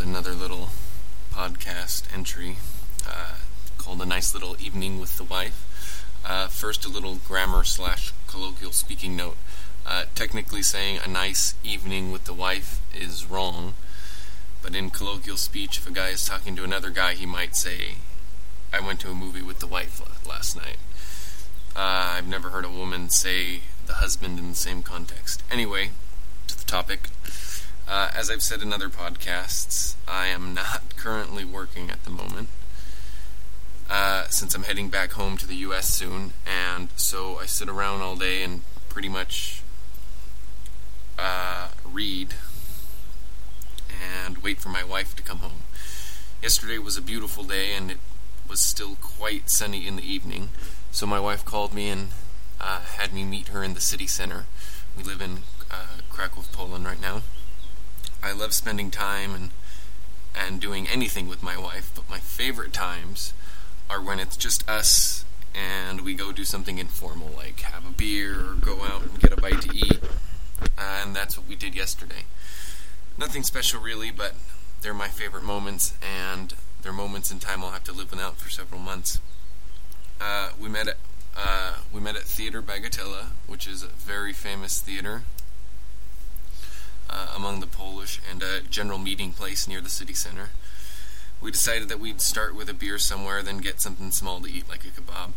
another little podcast entry uh, called A Nice Little Evening with the Wife. Uh, first, a little grammar slash colloquial speaking note. Uh, technically, saying a nice evening with the wife is wrong, but in colloquial speech, if a guy is talking to another guy, he might say, I went to a movie with the wife last night. Uh, I've never heard a woman say the husband in the same context. Anyway, to the topic. Uh, as I've said in other podcasts, I am not currently working at the moment. Uh, since I'm heading back home to the U.S. soon, and so I sit around all day and pretty much uh, read and wait for my wife to come home. Yesterday was a beautiful day, and it was still quite sunny in the evening, so my wife called me and uh, had me meet her in the city center. We live in uh, Krakow, Poland right now. I love spending time and and doing anything with my wife, but my favorite times are when it's just us and we go do something informal, like have a beer or go out and get a bite to eat. and that's what we did yesterday. Nothing special really, but they're my favorite moments, and they're moments in time I'll have to live without for several months. Uh, we met at uh, we met at Theater Bagatela, which is a very famous theater uh, among the Polish and a general meeting place near the city center. We decided that we'd start with a beer somewhere, then get something small to eat, like a kebab.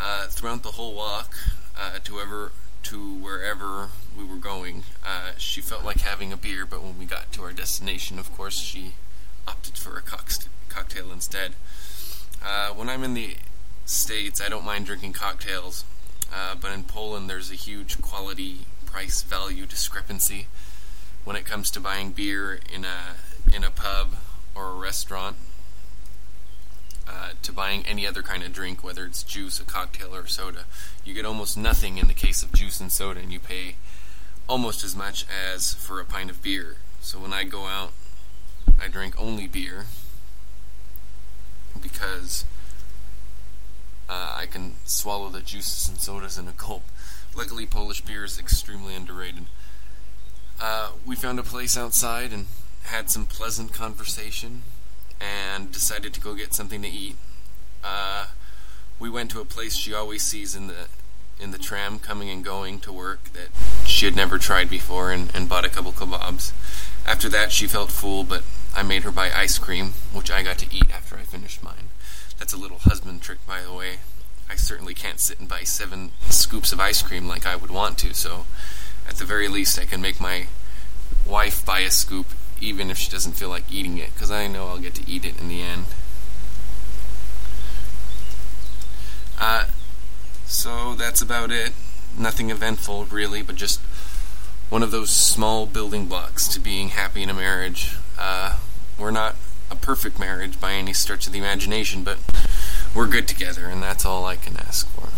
Uh, throughout the whole walk uh, to ever to wherever we were going, uh, she felt like having a beer, but when we got to our destination, of course, she opted for a cocktail instead. Uh, when I'm in the States, I don't mind drinking cocktails, uh, but in Poland, there's a huge quality price value discrepancy when it comes to buying beer in a in a pub or a restaurant uh, to buying any other kind of drink, whether it's juice, a cocktail, or soda. You get almost nothing in the case of juice and soda, and you pay almost as much as for a pint of beer. So when I go out, I drink only beer because uh, I can swallow the juices and sodas in a gulp. Luckily, Polish beer is extremely underrated. Uh, we found a place outside and had some pleasant conversation and decided to go get something to eat. Uh, we went to a place she always sees in the in the tram coming and going to work that she had never tried before and, and bought a couple kebabs. After that, she felt full, but I made her buy ice cream, which I got to eat after I finished mine. That's a little husband trick, by the way. I certainly can't sit and buy seven scoops of ice cream like I would want to, so at the very least, I can make my wife buy a scoop even if she doesn't feel like eating it, because I know I'll get to eat it in the end. Uh, so that's about it. Nothing eventful, really, but just one of those small building blocks to being happy in a marriage. Uh, we're not a perfect marriage by any stretch of the imagination, but we're good together, and that's all I can ask for.